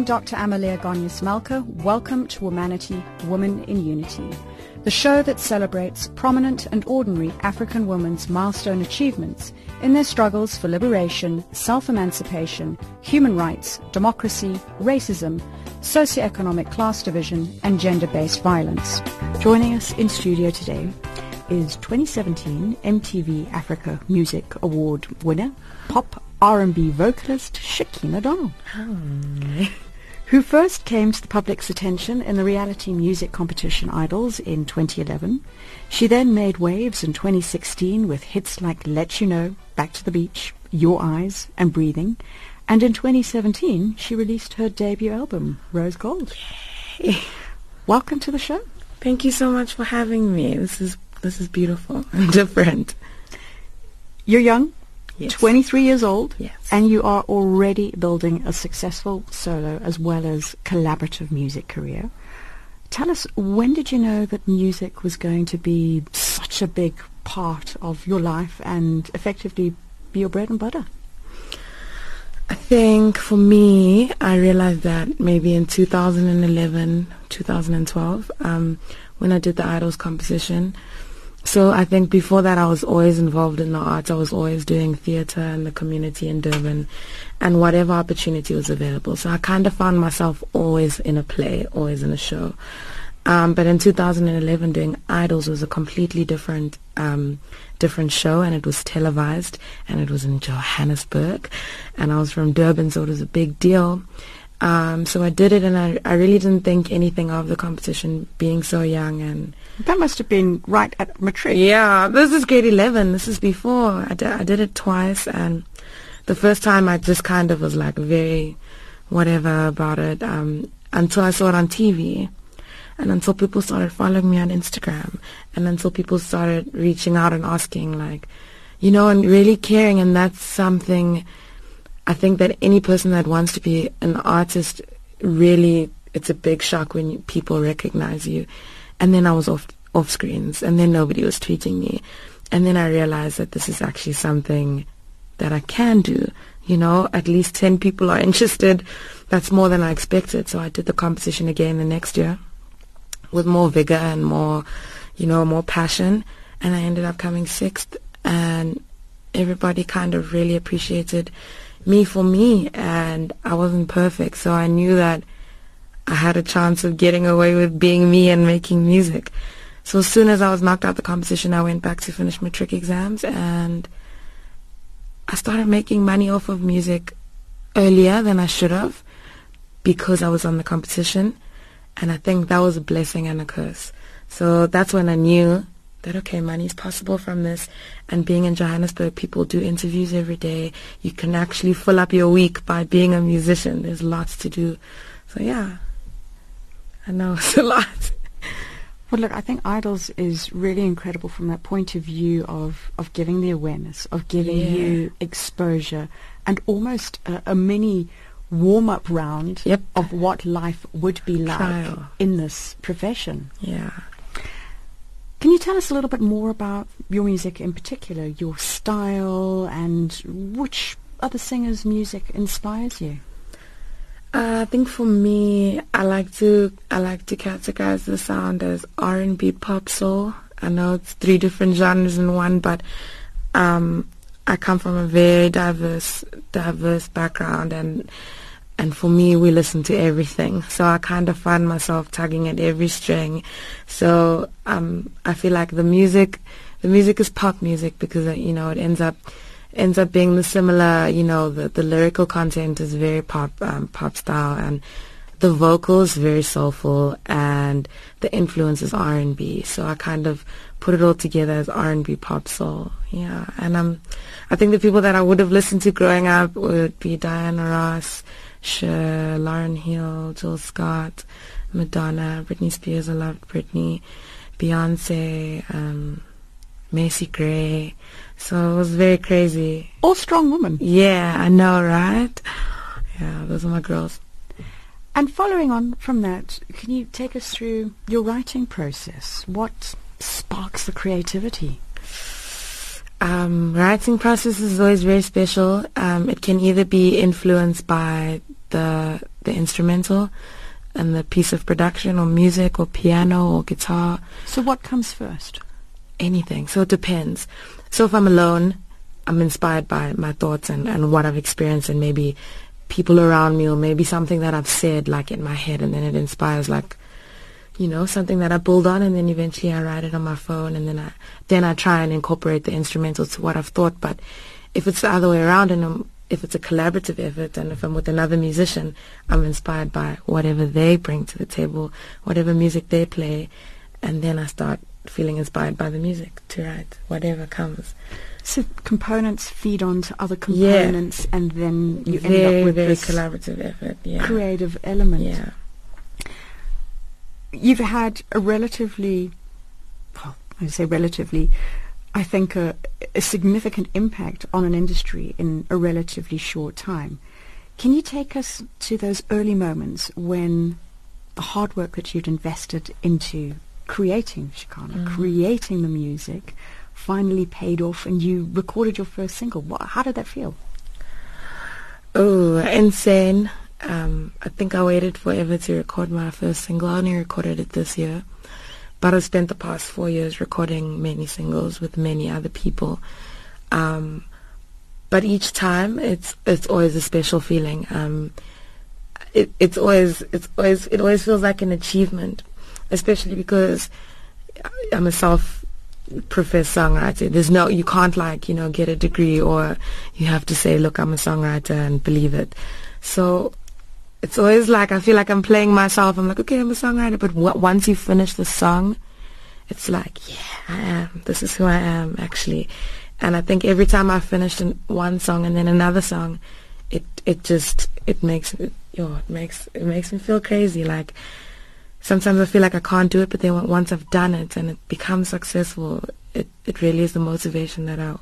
I'm Dr. Amalia Gonyas-Malka. Welcome to Womanity, Woman in Unity, the show that celebrates prominent and ordinary African women's milestone achievements in their struggles for liberation, self-emancipation, human rights, democracy, racism, socioeconomic class division, and gender-based violence. Joining us in studio today is 2017 MTV Africa Music Award winner, pop R&B vocalist Shekinah Donnell. Hi. Who first came to the public's attention in the reality music competition Idols in 2011. She then made waves in 2016 with hits like Let You Know, Back to the Beach, Your Eyes, and Breathing. And in 2017, she released her debut album, Rose Gold. Yay. Welcome to the show. Thank you so much for having me. This is this is beautiful and different. You're young, Yes. 23 years old, Yes. and you are already building a successful solo as well as collaborative music career. Tell us, when did you know that music was going to be such a big part of your life and effectively be your bread and butter? I think for me, I realized that maybe in 2011, 2012, um, when I did the Idols composition. So I think before that I was always involved in the arts. I was always doing theatre in the community in Durban and whatever opportunity was available. So I kind of found myself always in a play, always in a show. Um, but in 2011, doing Idols was a completely different, um, different show, and it was televised, and it was in Johannesburg, and I was from Durban, so it was a big deal. Um, so I did it, and I, I really didn't think anything of the competition, being so young, and That must have been right at matric. yeah, this is grade 11. This is before. I I did it twice, and the first time I just kind of was like very whatever about it um, until I saw it on TV. And until people started following me on Instagram, and until people started reaching out and asking, like, you know, and really caring, and that's something I think that any person that wants to be an artist really, it's a big shock when you, people recognize you. And then I was off off screens, and then nobody was tweeting me, and then I realized that this is actually something that I can do. You know, at least ten people are interested. That's more than I expected. So I did the competition again the next year with more vigor and more, you know, more passion. And I ended up coming sixth, and everybody kind of really appreciated me for me. And I wasn't perfect, so I knew that I had a chance of getting away with being me and making music. So as soon as I was knocked out the competition, I went back to finish matric exams, and I started making money off of music earlier than I should have because I was on the competition. And I think that was a blessing and a curse. So that's when I knew that, okay, money is possible from this. And being in Johannesburg, people do interviews every day. You can actually fill up your week by being a musician. There's lots to do. So yeah, I know it's a lot. Well, look, I think Idols is really incredible from that point of view of, of giving the awareness, of giving Yeah. you exposure, and almost a, a mini warm-up round Yep. of what life would be like Trial. in this profession. Yeah. Can you tell us a little bit more about your music in particular, your style, and which other singers' music inspires you? Uh, I think for me, I like to I like to categorize the sound as R and B, pop, soul. I know it's three different genres in one, but um, I come from a very diverse diverse background, and and for me, we listen to everything. So I kind of find myself tugging at every string. So um, I feel like the music, the music is pop music because you know it ends up ends up being the similar. You know, the the lyrical content is very pop um, pop style, and the vocals very soulful, and the influence is R and B. So I kind of put it all together as R and B pop soul. Yeah, and um, I think the people that I would have listened to growing up would be Diana Ross. Cher, Lauryn Hill, Jill Scott, Madonna, Britney Spears. I loved Britney, Beyonce, um, Macy Gray. So it was very crazy. All strong women. Yeah, I know, right? Yeah, those are my girls. And following on from that, can you take us through your writing process? What sparks the creativity? Um, writing process is always very special. Um, it can either be influenced by the the instrumental and the piece of production or music or piano or guitar. So what comes first? Anything. So it depends. So if I'm alone, I'm inspired by my thoughts and, and what I've experienced and maybe people around me or maybe something that I've said like in my head and then it inspires like you know, something that I build on and then eventually I write it on my phone and then I then I try and incorporate the instrumental to what I've thought. But if it's the other way around and I'm, if it's a collaborative effort and if I'm with another musician, I'm inspired by whatever they bring to the table, whatever music they play, and then I start feeling inspired by the music to write whatever comes. So components feed onto other components, yeah. and then you very, end up with very this collaborative effort. Yeah. creative element. Yeah you've had a relatively, well, I say relatively, I think a, a, significant impact on an industry in a relatively short time. Can you take us to those early moments when the hard work that you'd invested into creating Shekinah, mm. creating the music, finally paid off and you recorded your first single? What, how did that feel? Oh, insane. Um, I think I waited forever to record my first single. I only recorded it this year. But I spent the past four years recording many singles with many other people. Um, but each time it's it's always a special feeling. Um, it, it's always it's always it always feels like an achievement, especially because I'm a self professed songwriter. There's no you can't like you know get a degree or you have to say look I'm a songwriter and believe it. So it's always like I feel like I'm playing myself. I'm like, okay, I'm a songwriter, but once you finish the song, it's like, yeah, I am. This is who I am actually. And I think every time I finish one song and then another song, it it just it makes it, yo, it makes it makes me feel crazy. Like sometimes I feel like I can't do it, but then once I've done it and it becomes successful, it it really is the motivation that I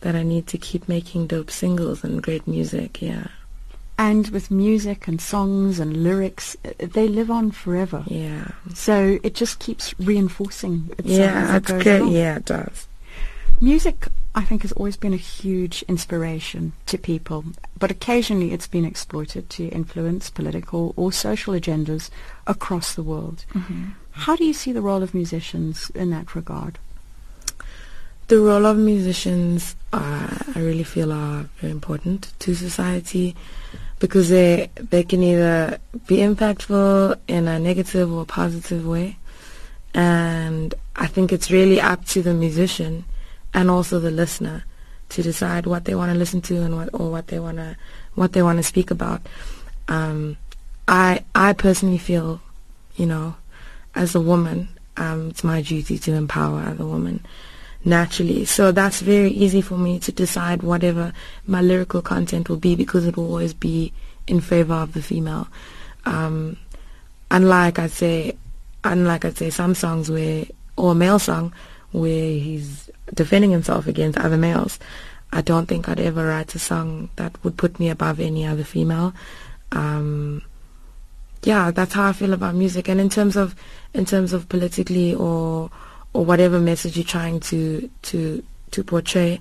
that I need to keep making dope singles and great music. Yeah and with music and songs and lyrics, uh, they live on forever. Yeah. So it just keeps reinforcing itself. Yeah, it that's good. Yeah, it does. Music, I think, has always been a huge inspiration to people, but occasionally it's been exploited to influence political or social agendas across the world. Mm-hmm. How do you see the role of musicians in that regard? The role of musicians, uh, I really feel, are very important to society because they they can either be impactful in a negative or positive way and I think it's really up to the musician and also the listener to decide what they want to listen to and what or what they want to what they want to speak about um, I I personally feel you know as a woman um, it's my duty to empower other women naturally. So that's very easy for me to decide whatever my lyrical content will be because it will always be in favor of the female. Um, unlike I'd say, unlike I'd say some songs where, or a male song where he's defending himself against other males. I don't think I'd ever write a song that would put me above any other female. Um, yeah, that's how I feel about music. And in terms of, in terms of politically or or whatever message you're trying to to to portray.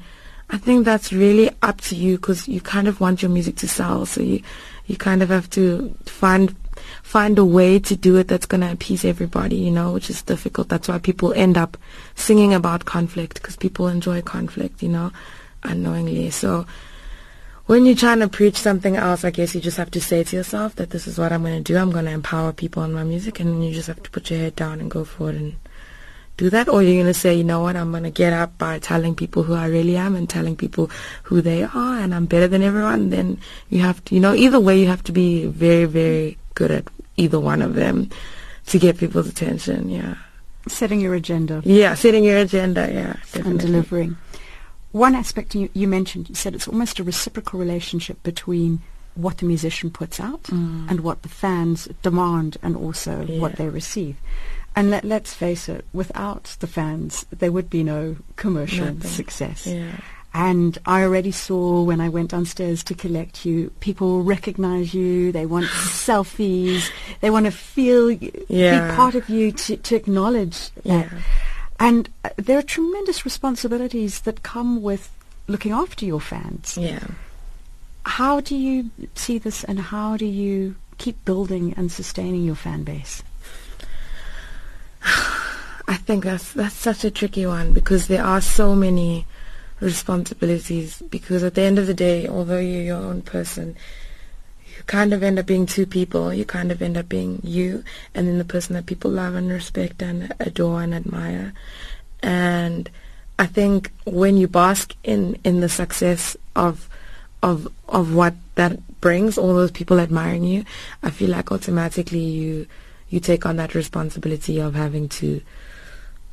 I think that's really up to you because you kind of want your music to sell, so you you kind of have to find find a way to do it that's going to appease everybody, you know, which is difficult. That's why people end up singing about conflict because people enjoy conflict, you know, unknowingly. So when you're trying to preach something else, I guess you just have to say to yourself that this is what I'm going to do. I'm going to empower people in my music, and you just have to put your head down and go for it and do that or you're going to say you know what i'm going to get up by telling people who i really am and telling people who they are and i'm better than everyone then you have to you know either way you have to be very very good at either one of them to get people's attention yeah setting your agenda yeah setting your agenda yeah definitely. and delivering one aspect you, you mentioned you said it's almost a reciprocal relationship between what the musician puts out mm. and what the fans demand and also yeah. what they receive and let, let's face it, without the fans, there would be no commercial Nothing. success. Yeah. And I already saw when I went downstairs to collect you, people recognize you, they want selfies, they want to feel, yeah. be part of you, to, to acknowledge that. Yeah. And uh, there are tremendous responsibilities that come with looking after your fans. Yeah. How do you see this and how do you keep building and sustaining your fan base? I think that's that's such a tricky one because there are so many responsibilities because at the end of the day, although you're your own person, you kind of end up being two people. You kind of end up being you and then the person that people love and respect and adore and admire. And I think when you bask in, in the success of of of what that brings, all those people admiring you, I feel like automatically you you take on that responsibility of having to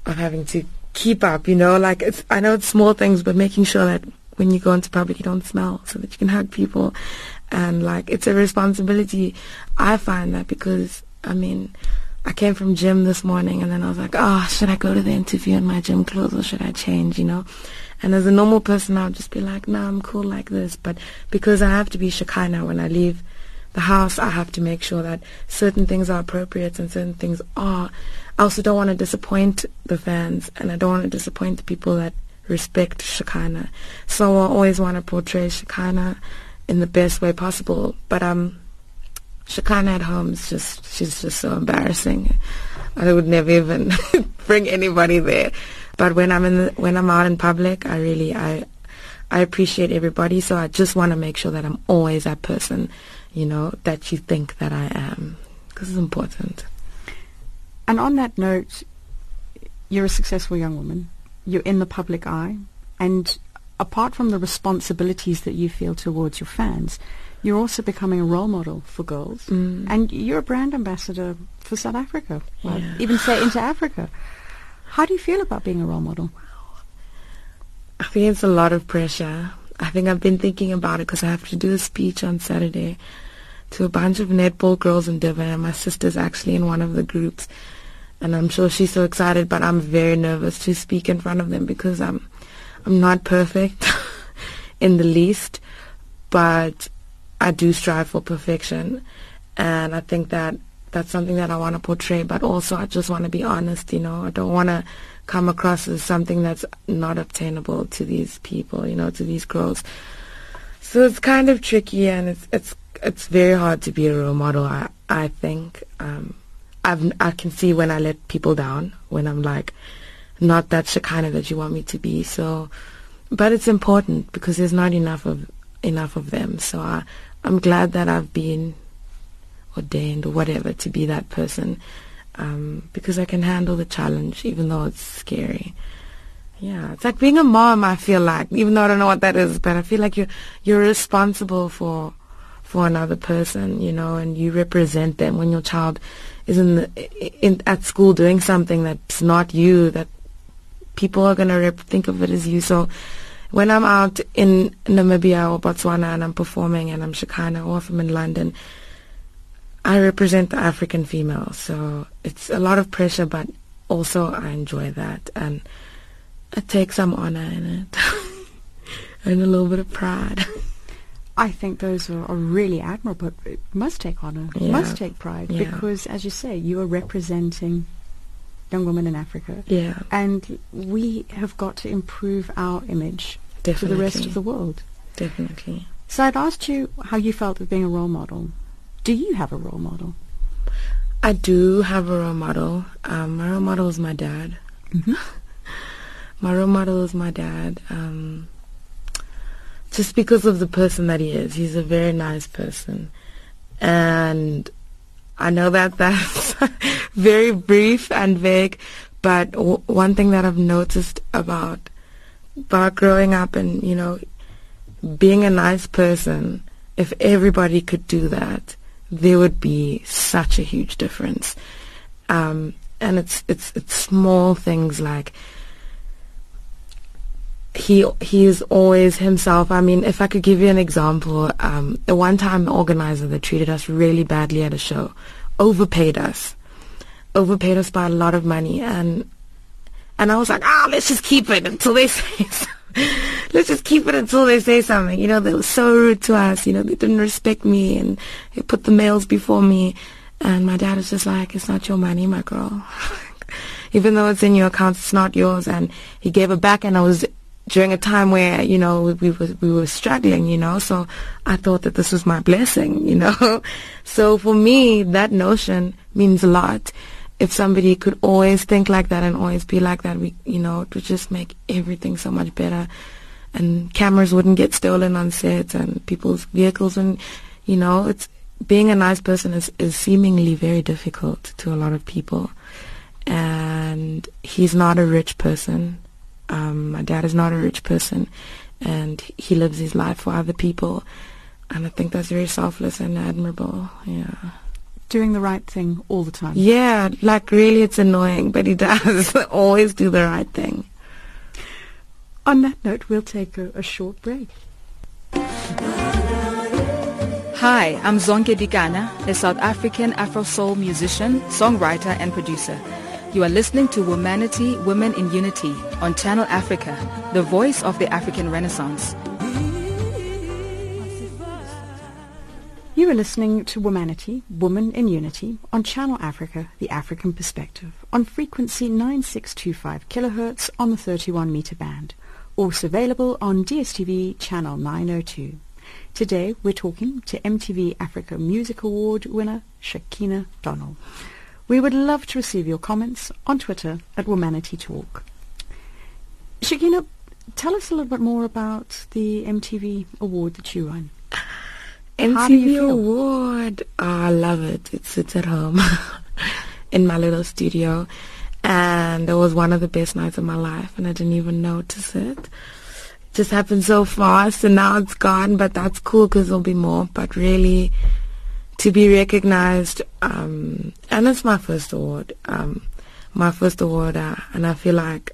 of having to keep up, you know, like it's I know it's small things but making sure that when you go into public you don't smell so that you can hug people and like it's a responsibility I find that because I mean I came from gym this morning and then I was like, oh, should I go to the interview in my gym clothes or should I change, you know? And as a normal person, I would just be like, no, I'm cool like this. But because I have to be Shekinah when I leave the house, I have to make sure that certain things are appropriate and certain things are. I also don't want to disappoint the fans and I don't want to disappoint the people that respect Shekinah. So I always want to portray Shekinah in the best way possible. But um, Shekinah at home is just, she's just so embarrassing. I would never even bring anybody there. But when I'm in the, when I'm out in public, I really, I, I appreciate everybody. So I just want to make sure that I'm always that person, you know, that you think that I am. Because it's important. And on that note, you're a successful young woman. You're in the public eye. And apart from the responsibilities that you feel towards your fans, you're also becoming a role model for girls. Mm. And you're a brand ambassador for South Africa. Well, Yeah. Even say into Africa. How do you feel about being a role model? I think it's a lot of pressure. I think I've been thinking about it because I have to do a speech on Saturday to a bunch of netball girls in Devon, and my sister's actually in one of the groups. And I'm sure she's so excited, but I'm very nervous to speak in front of them because I'm, I'm not perfect in the least, but I do strive for perfection, and I think that that's something that I want to portray. But also, I just want to be honest. You know, I don't want to come across as something that's not obtainable to these people. You know, to these girls. So it's kind of tricky, and it's it's it's very hard to be a role model. I I think um, I've I can see when I let people down when I'm like not that Shekinah that you want me to be. So, but it's important because there's not enough of enough of them. So I I'm glad that I've been ordained or whatever to be that person um, because I can handle the challenge even though it's scary. Yeah, it's like being a mom. I feel like, even though I don't know what that is, but I feel like you're you're responsible for for another person, you know, and you represent them when your child is in, the, in at school doing something that's not you. That people are gonna rep- think of it as you. So when I'm out in Namibia or Botswana and I'm performing and I'm Shekinah or if I'm in London, I represent the African female. So it's a lot of pressure, but also I enjoy that and I take some honor in it and a little bit of pride. I think those are, are really admirable. It must take honor, Yeah. must take pride, Yeah. because, as you say, you are representing young women in Africa, yeah, and we have got to improve our image definitely. to the rest of the world. Definitely. So I'd asked you how you felt with being a role model. Do you have a role model? I do have a role model. Um, my role model is my dad. Mhm. My role model is my dad. Um, just because of the person that he is. He's a very nice person. And I know that that's very brief and vague, but w- one thing that I've noticed about about growing up and, you know, being a nice person, if everybody could do that, there would be such a huge difference. Um, and it's it's it's small things like he he is always himself. I mean, if I could give you an example, um, the one time organizer that treated us really badly at a show, overpaid us, overpaid us by a lot of money, and and I was like, ah, let's just keep it until they say something. let's just keep it until they say something. You know, they were so rude to us. You know, they didn't respect me and they put the males before me. And my dad was just like, it's not your money, my girl. even though it's in your account, it's not yours. And he gave it back, and I was during a time where you know we were we were struggling, you know. So I thought that this was my blessing, you know. so for me, that notion means a lot. If somebody could always think like that and always be like that, we you know it would just make everything so much better. And cameras wouldn't get stolen on set, and people's vehicles, and you know, it's being a nice person is, is seemingly very difficult to a lot of people. And he's not a rich person um, my dad is not a rich person, and he lives his life for other people, and I think that's very selfless and admirable. Yeah. Doing the right thing all the time. Yeah, like really, it's annoying, but he does always do the right thing. On that note, we'll take a, a short break. Hi, I'm Zonke Dikana, a South African Afro soul musician, songwriter, and producer. You are listening to Womanity, Women in Unity on Channel Africa, the voice of the African Renaissance. You are listening to Womanity, Woman in Unity on Channel Africa, the African Perspective, on frequency 9625 kilohertz on the 31 meter band, also available on DSTV channel 902. Today we're talking to MTV Africa Music Award winner Shekinah Donnell. We would love to receive your comments on Twitter at Womanity Talk. Shekinah, tell us a little bit more about the MTV award that you won. MTV award, oh, I love it. It sits at home in my little studio, and it was one of the best nights of my life, and I didn't even notice it. it just happened so fast, and now it's gone. But that's cool because there'll be more. But really, to be recognized, um, and it's my first award, um, my first award, uh, and I feel like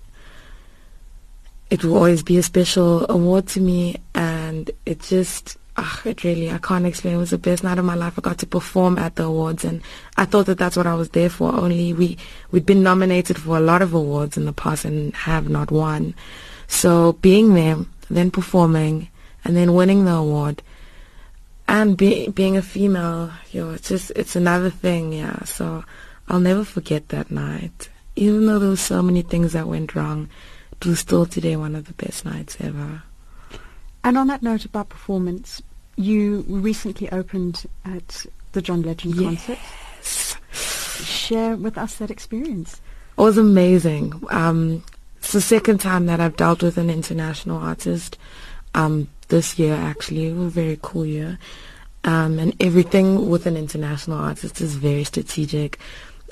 it will always be a special award to me, and it just, uh, it really, I can't explain. It was the best night of my life. I got to perform at the awards, and I thought that that's what I was there for. Only we we'd been nominated for a lot of awards in the past and have not won. So being there, then performing, and then winning the award and be, being a female, yo, it's just it's another thing, yeah. So I'll never forget that night. Even though there were so many things that went wrong, it was still today one of the best nights ever. And on that note about performance, you recently opened at the John Legend concert. yes. Share with us that experience. It was amazing. Um, it's the second time that I've dealt with an international artist. Um, this year actually. A very cool year. Um, and everything with an international artist is very strategic.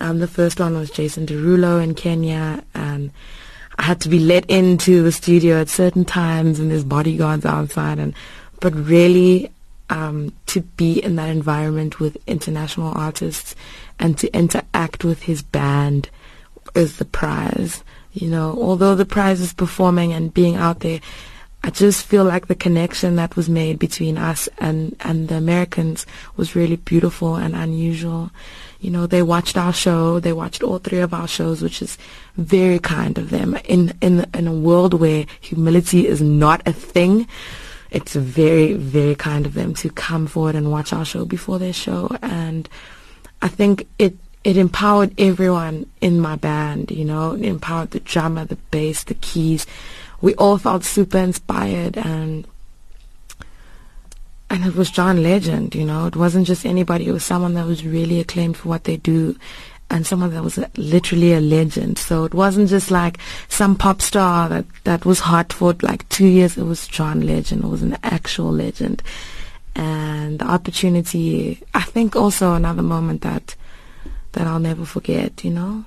Um, the first one was Jason Derulo in Kenya, and I had to be let into the studio at certain times, and there's bodyguards outside. And but really, um, to be in that environment with international artists and to interact with his band is the prize. You know, although the prize is performing and being out there, I just feel like the connection that was made between us and, and the Americans was really beautiful and unusual. You know, they watched our show, they watched all three of our shows, which is very kind of them. In, in, in a world where humility is not a thing, it's very, very kind of them to come forward and watch our show before their show. And I think it, it empowered everyone in my band, you know, it empowered the drummer, the bass, the keys, we all felt super inspired and and it was John Legend, you know. It wasn't just anybody. It was someone that was really acclaimed for what they do and someone that was a, literally a legend. So it wasn't just like some pop star that, that was hot for like two years. It was John Legend. It was an actual legend. And the opportunity, I think also another moment that, that I'll never forget, you know.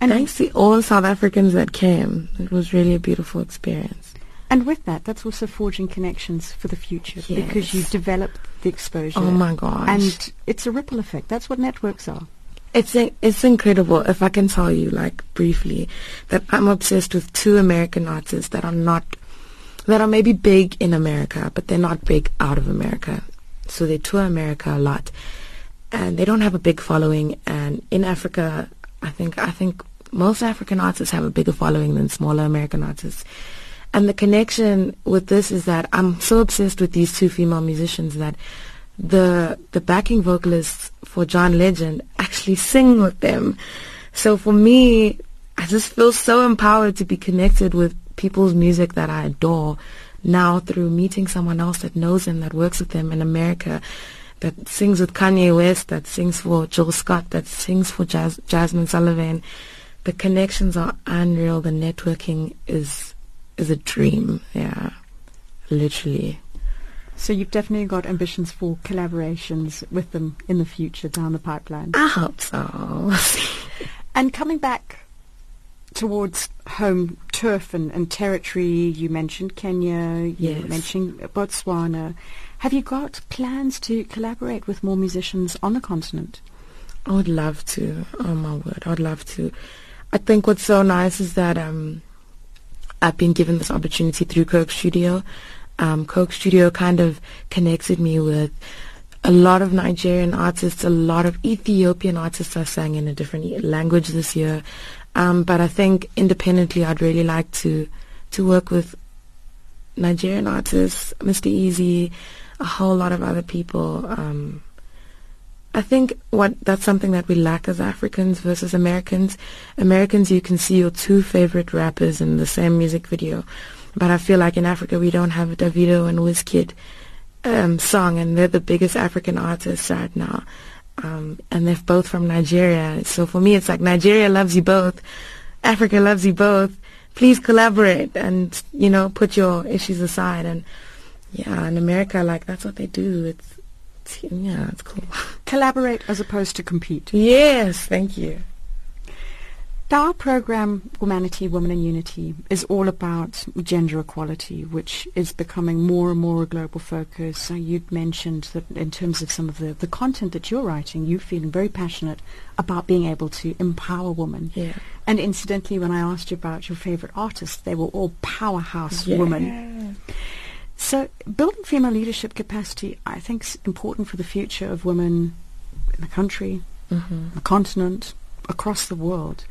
And I see all South Africans that came. It was really a beautiful experience. And with that, that's also forging connections for the future yes. because you've developed the exposure. Oh my gosh. And it's a ripple effect. That's what networks are. It's it's incredible. If I can tell you, like briefly, that I'm obsessed with two American artists that are not that are maybe big in America, but they're not big out of America. So they tour America a lot, and they don't have a big following. And in Africa, I think I think most African artists have a bigger following than smaller American artists. And the connection with this is that I'm so obsessed with these two female musicians that the the backing vocalists for John Legend actually sing with them. So for me, I just feel so empowered to be connected with people's music that I adore now through meeting someone else that knows them, that works with them in America, that sings with Kanye West, that sings for Jill Scott, that sings for Jas- Jazmine Sullivan. The connections are unreal. The networking is is a dream. Yeah, literally. So you've definitely got ambitions for collaborations with them in the future down the pipeline. I hope so. and coming back towards home turf and, and territory, you mentioned Kenya, you Yes. mentioned Botswana. Have you got plans to collaborate with more musicians on the continent? I would love to. Oh my word, I'd love to. I think what's so nice is that um, I've been given this opportunity through Coke Studio. Um, Coke Studio kind of connected me with a lot of Nigerian artists, a lot of Ethiopian artists I sang in a different language this year. Um, but I think independently, I'd really like to to work with Nigerian artists, Mr. Eazi, a whole lot of other people. Um, I think what that's something that we lack as Africans versus Americans. Americans, you can see your two favorite rappers in the same music video, but I feel like in Africa we don't have a Davido and Wizkid um, song, and they're the biggest African artists right now, um, and they're both from Nigeria. So for me, it's like Nigeria loves you both, Africa loves you both. Please collaborate and you know put your issues aside. And yeah, in America, like that's what they do. It's, it's yeah, it's cool. Collaborate as opposed to compete. Yes, thank you. Now, our program, Womanity, Women in Unity, is all about gender equality, which is becoming more and more a global focus. So you'd mentioned that in terms of some of the, the content that you're writing, you're feeling very passionate about being able to empower women. Yeah. And incidentally, when I asked you about your favorite artists, they were all powerhouse Yeah. women. So building female leadership capacity, I think, is important for the future of women in the country, Mm-hmm. the continent, across the world.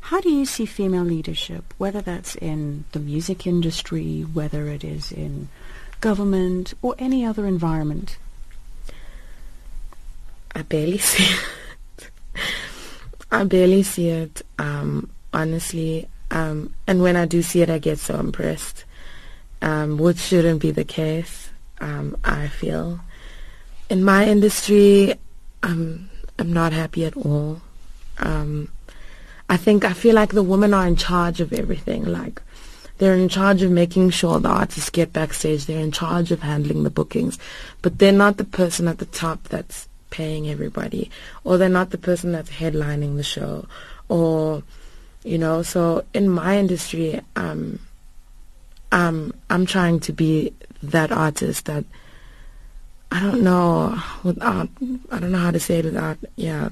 How do you see female leadership, whether that's in the music industry, whether it is in government or any other environment? I barely see it. I barely see it, um, honestly. Um, and when I do see it, I get so impressed, um, which shouldn't be the case, um, I feel. In my industry, um, I'm not happy at all. Um, I think I feel like the women are in charge of everything. Like they're in charge of making sure the artists get backstage. They're in charge of handling the bookings, but they're not the person at the top that's paying everybody, or they're not the person that's headlining the show, or you know. So in my industry, um, um, I'm trying to be that artist that I don't know without I don't know how to say it without yeah.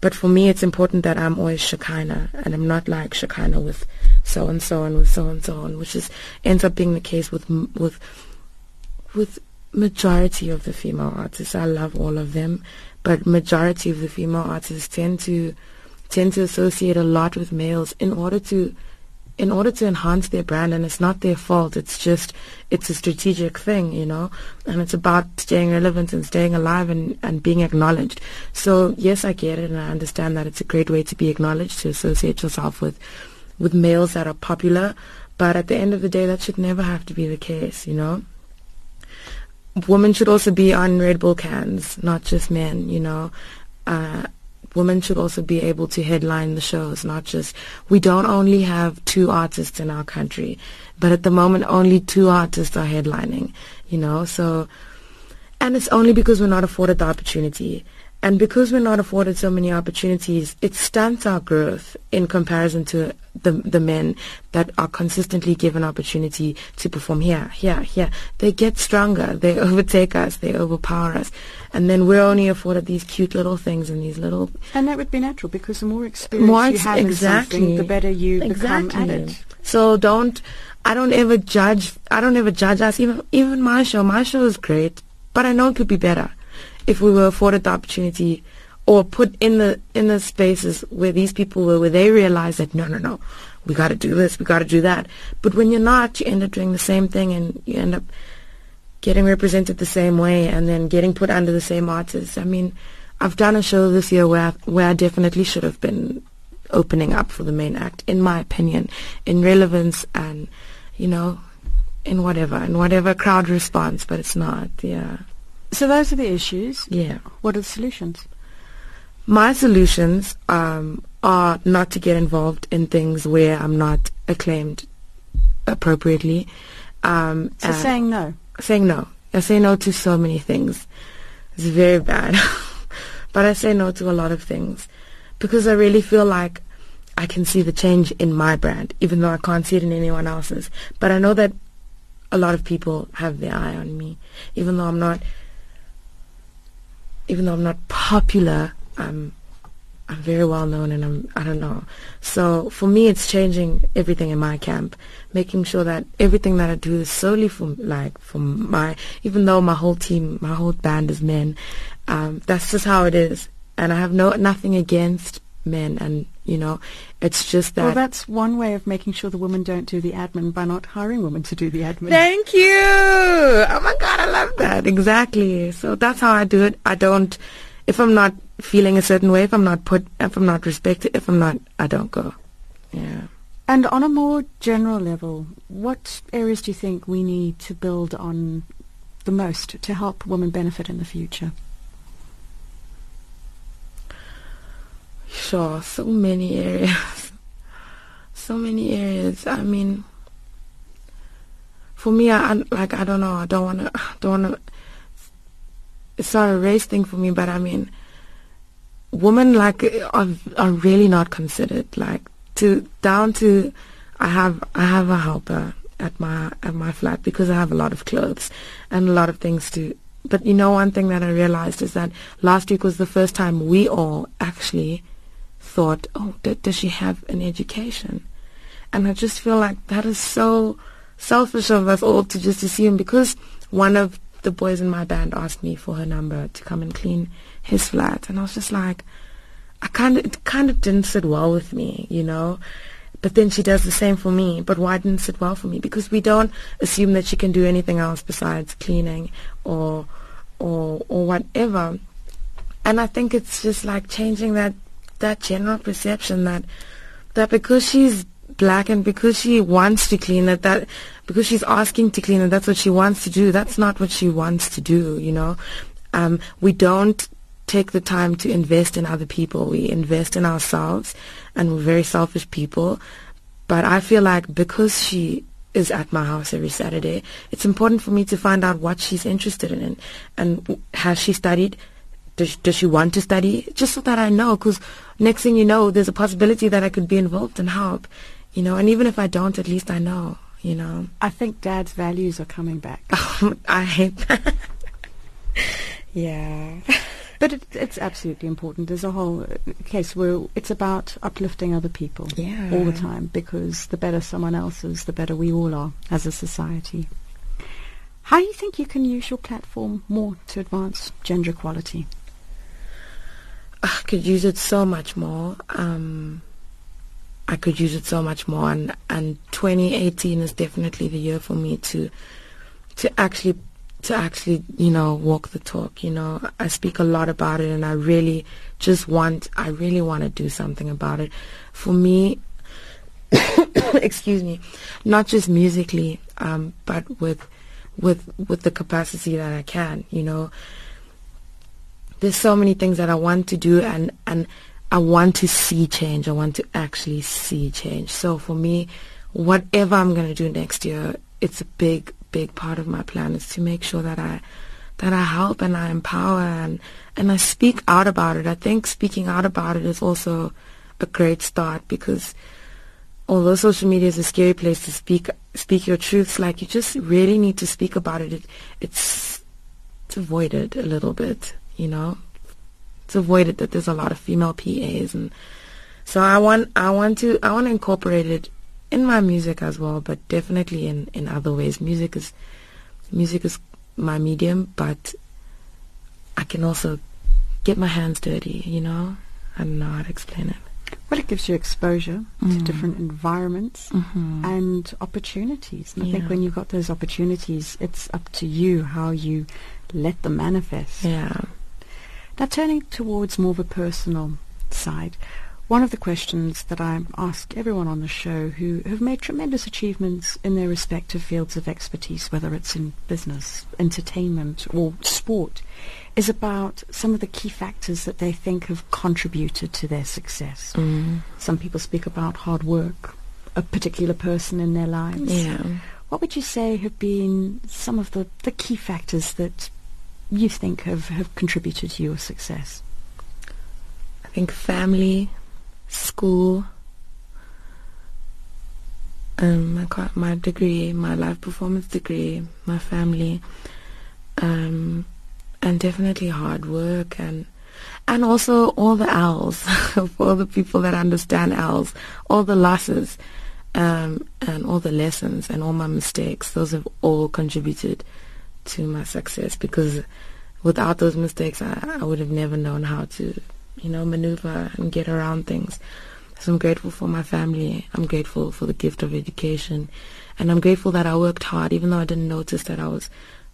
But for me, it's important that I'm always Shekinah, and I'm not like Shekinah with so and so and with so and so and which is ends up being the case with with with majority of the female artists. I love all of them, but majority of the female artists tend to tend to associate a lot with males in order to in order to enhance their brand and it's not their fault. It's just it's a strategic thing you know? And it's about staying relevant and staying alive and, and being acknowledged. So yes i get it and i understand that it's a great way to be acknowledged to associate yourself with with males that are popular. But at the end of the day that should never have to be the case you know? Women should also be on red bull cans not just men you know? Uh women should also be able to headline the shows, not just, we don't only have two artists in our country, but at the moment only two artists are headlining, you know, so, and it's only because we're not afforded the opportunity. And because we're not afforded so many opportunities, it stunts our growth in comparison to the the men that are consistently given opportunity to perform here, here, here. They get stronger. They overtake us. They overpower us. And then we're only afforded these cute little things and these little And that would be natural because the more experience more you have in exactly something, the better you exactly. become at it. So don't I don't ever judge I don't ever judge us even even my show. My show is great, but I know it could be better if we were afforded the opportunity or put in the in the spaces where these people were where they realized that no no no we got to do this we got to do that but when you're not you end up doing the same thing and you end up getting represented the same way and then getting put under the same artists i mean i've done a show this year where I, where I definitely should have been opening up for the main act, in my opinion, in relevance and, you know, in whatever, in whatever crowd response, but it's not, yeah. So those are the issues. Yeah. What are the solutions? My solutions um, are not to get involved in things where I'm not acclaimed appropriately. Um, So saying no. saying no. I say no to so many things. It's very bad. but I say no to a lot of things because I really feel like I can see the change in my brand, even though I can't see it in anyone else's. But I know that a lot of people have their eye on me, even though I'm not, even though I'm not popular. I'm, I'm very well known, and I'm, I don't know. So for me, it's changing everything in my camp, making sure that everything that I do is solely for like for my. Even though my whole team, my whole band is men, um, that's just how it is, and I have no nothing against men, and you know, it's just that. Well, that's one way of making sure the women don't do the admin by not hiring women to do the admin. Thank you. Oh my God, I love that. Exactly. So that's how I do it. I don't, if I'm not feeling a certain way, if I'm not put, if I'm not respected, if I'm not, I don't go. Yeah. And on a more general level, what areas do you think we need to build on the most to help women benefit in the future? Sure. So many areas. so many areas. I mean, for me, I, I like I don't know. I don't want to. Don't want to. It's not a race thing for me, but I mean, women like are are really not considered. Like to down to, I have I have a helper at my at my flat because I have a lot of clothes and a lot of things to. But you know, one thing that I realized is that last week was the first time we all actually thought, oh, d- does she have an education? And I just feel like that is so selfish of us all to just assume because one of the boys in my band asked me for her number to come and clean his flat, and I was just like, I kind of it kind of didn't sit well with me, you know. But then she does the same for me. But why didn't it sit well for me? Because we don't assume that she can do anything else besides cleaning or or or whatever. And I think it's just like changing that that general perception that that because she's black and because she wants to clean it, that because she's asking to clean it, that's what she wants to do. That's not what she wants to do, you know. Um, we don't take the time to invest in other people. We invest in ourselves, and we're very selfish people. But I feel like because she is at my house every Saturday, it's important for me to find out what she's interested in, and has she studied does, does she want to study? Just so that I know, because next thing you know, there's a possibility that I could be involved and help, you know. And even if I don't, at least I know, you know. I think Dad's values are coming back. Oh, I hate that. yeah. But it, it's absolutely important. There's a whole uh, case where it's about uplifting other people Yeah. all the time because the better someone else is, the better we all are as a society. How do you think you can use your platform more to advance gender equality? I could use it so much more. Um, I could use it so much more, and and 2018 is definitely the year for me to to actually to actually you know walk the talk. You know, I speak a lot about it, and I really just want I really want to do something about it. For me, excuse me, not just musically, um, but with with with the capacity that I can. You know, there's so many things that I want to do and and I want to see change. I want to actually see change. So for me, whatever I'm going to do next year, it's a big big part of my plan is to make sure that I that I help and I empower and and I speak out about it. I think speaking out about it is also a great start because although social media is a scary place to speak speak your truths, like you just really need to speak about it. it it's it's avoided a little bit, you know. It's avoided that there's a lot of female PAs, and so I want I want to I want to incorporate it in my music as well, but definitely in in other ways. Music is music is my medium, but I can also get my hands dirty, you know. I don't know how to explain it. Well, it gives you exposure to Mm. different environments Mm-hmm. and opportunities. And I think when you've got those opportunities, it's up to you how you let them manifest. Yeah. Now, turning towards more of a personal side, one of the questions that I ask everyone on the show who have made tremendous achievements in their respective fields of expertise, whether it's in business, entertainment, or sport, is about some of the key factors that they think have contributed to their success. Mm. Some people speak about hard work, a particular person in their lives. Yeah. What would you say have been some of the, the key factors that you think have, have contributed to your success? I think family, school, um, my, my degree, my life performance degree, my family, um, and definitely hard work and and also all the L's for all the people that understand L's, all the losses, um, and all the lessons and all my mistakes. Those have all contributed to my success because without those mistakes, I, I would have never known how to, you know, maneuver and get around things. So I'm grateful for my family. I'm grateful for the gift of education. And I'm grateful that I worked hard, even though I didn't notice that I was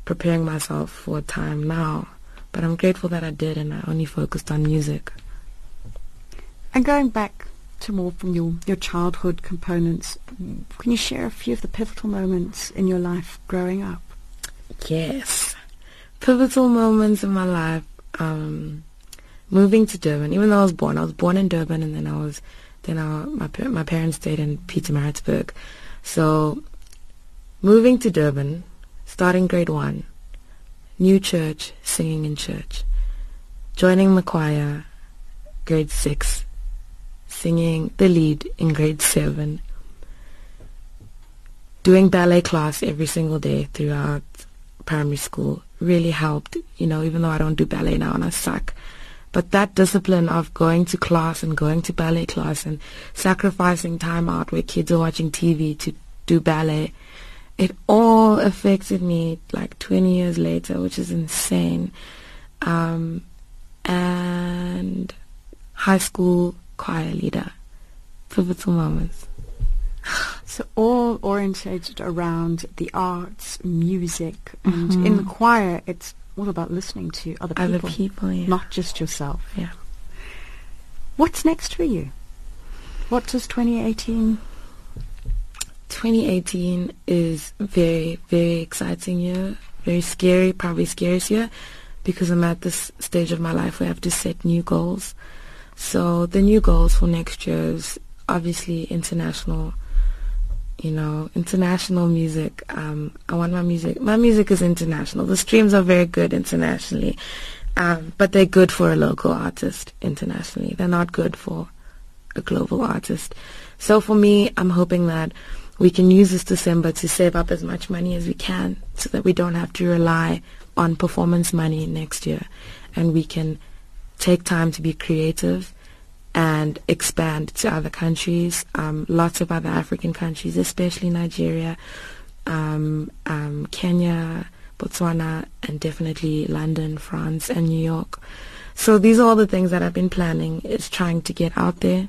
preparing myself for a time now. But I'm grateful that I did and I only focused on music. And going back to more from your, your childhood components, can you share a few of the pivotal moments in your life growing up? Yes. Pivotal moments in my life. Um, moving to Durban, even though I was born, I was born in Durban and then I was, then I, my, my parents stayed in Pietermaritzburg. So moving to Durban, starting grade one, new church, singing in church, joining the choir, grade six, singing the lead in grade seven, doing ballet class every single day throughout primary school really helped, you know, even though I don't do ballet now and I suck. But that discipline of going to class and going to ballet class and sacrificing time out where kids are watching TV to do ballet, it all affected me like 20 years later, which is insane. Um, and high school choir leader, pivotal moments. So all orientated around the arts, music, and Mhm. in the choir, it's all about listening to other people, Other people, yeah. not just yourself. yeah. What's next for you? What does 2018? 2018 is very, very exciting year. Very scary, probably scariest year because I'm at this stage of my life where I have to set new goals. So the new goals for next year is obviously international, you know, international music. Um, I want my music, my music is international. The streams are very good internationally, um, but they're good for a local artist internationally. They're not good for a global artist. So for me, I'm hoping that we can use this December to save up as much money as we can so that we don't have to rely on performance money next year and we can take time to be creative and expand to other countries, um, lots of other African countries, especially Nigeria, um, um, Kenya, Botswana, and definitely London, France, and New York. So these are all the things that I've been planning is trying to get out there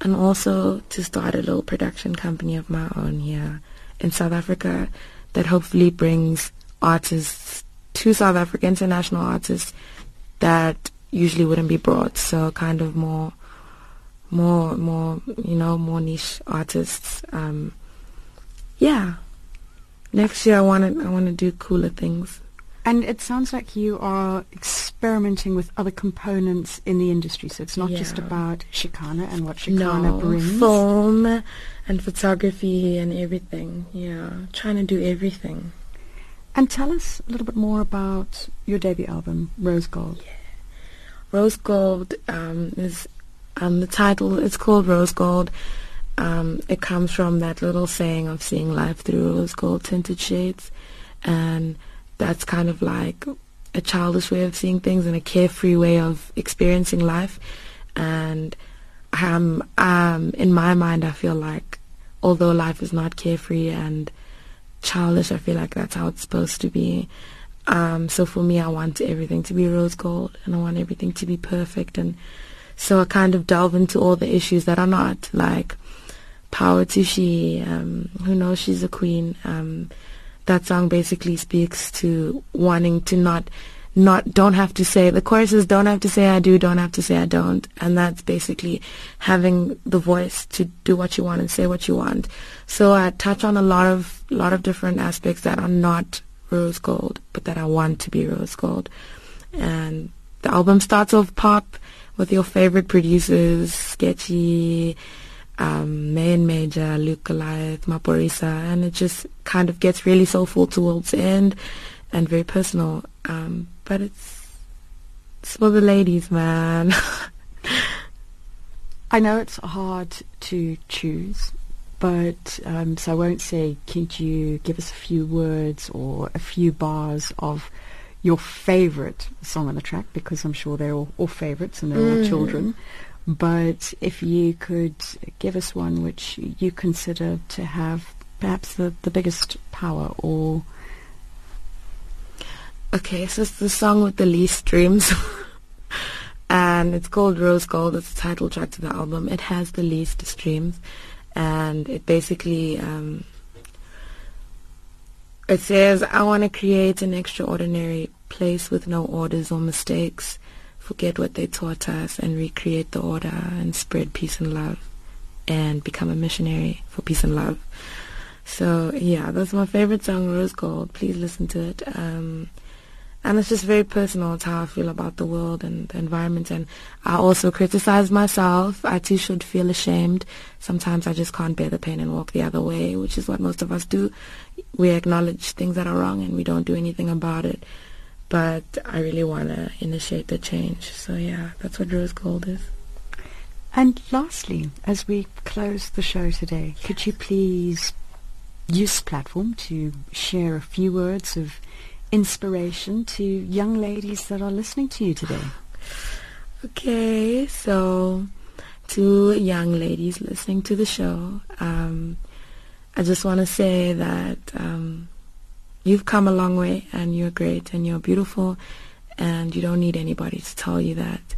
and also to start a little production company of my own here in South Africa that hopefully brings artists to South Africa, international artists that usually wouldn't be brought. So kind of more, more, more, you know, more niche artists. Um, yeah. Next year I want to, I want to do cooler things. And it sounds like you are experimenting with other components in the industry. So it's not just about Shekinah and what Shekinah no, brings. film and photography and everything. Yeah, trying to do everything. And tell us a little bit more about your debut album, Rose Gold. Yeah. Rose Gold um, is um, the title. It's called Rose Gold. Um, it comes from that little saying of seeing life through rose gold tinted shades, and that's kind of like a childish way of seeing things and a carefree way of experiencing life. And um, um, in my mind, I feel like although life is not carefree and childish, I feel like that's how it's supposed to be. Um, so for me, I want everything to be rose gold, and I want everything to be perfect. And so I kind of delve into all the issues that are not, like power to she, um, who knows she's a queen. Um, that song basically speaks to wanting to not not don't have to say the choruses don't have to say I do, don't have to say I don't, and that's basically having the voice to do what you want and say what you want. So I touch on a lot of lot of different aspects that are not rose gold, but that I want to be rose gold. And the album starts off pop with your favorite producers, Sketchy, um, Major, Luke Goliath, Maphorisa, and it just kind of gets really soulful towards the end and very personal. Um, but it's, it's for the ladies, man. I know it's hard to choose, but um, so I won't say, could you give us a few words or a few bars of your favorite song on the track? Because I'm sure they're all, all favorites and they're mm. all children. But if you could give us one which you consider to have perhaps the, the biggest power or... Okay, so it's the song with the least streams. and it's called Rose Gold. It's the title track to the album. It has the least streams. And it basically... Um, it says, I want to create an extraordinary place with no orders or mistakes forget what they taught us and recreate the order and spread peace and love and become a missionary for peace and love. So yeah, that's my favorite song, Rose Gold. Please listen to it. Um, and it's just very personal. It's how I feel about the world and the environment. And I also criticize myself. I too should feel ashamed. Sometimes I just can't bear the pain and walk the other way, which is what most of us do. We acknowledge things that are wrong and we don't do anything about it but I really want to initiate the change. So yeah, that's what Rose Gold is. And lastly, as we close the show today, could you please use platform to share a few words of inspiration to young ladies that are listening to you today? Okay, so to young ladies listening to the show, um, I just want to say that um, You've come a long way and you're great and you're beautiful and you don't need anybody to tell you that.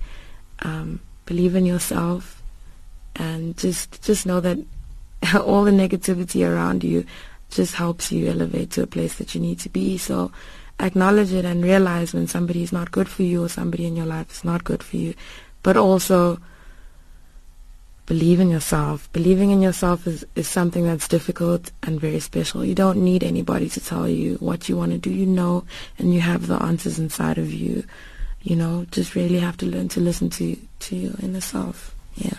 Um, believe in yourself and just just know that all the negativity around you just helps you elevate to a place that you need to be. So acknowledge it and realize when somebody is not good for you or somebody in your life is not good for you. But also believe in yourself. Believing in yourself is, is something that's difficult and very special. You don't need anybody to tell you what you want to do. You know, and you have the answers inside of you. You know, just really have to learn to listen to, to your inner self. Yeah.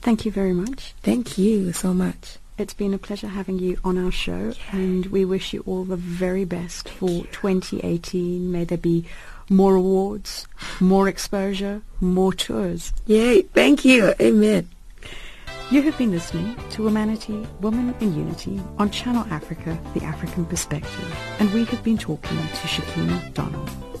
Thank you very much. Thank you so much. It's been a pleasure having you on our show, yeah. and we wish you all the very best Thank for you. 2018. May there be more awards, more exposure, more tours. Yay, thank you. Amen. You have been listening to Womanity, Woman in Unity on Channel Africa, The African Perspective, and we have been talking to Shekinah Donnell.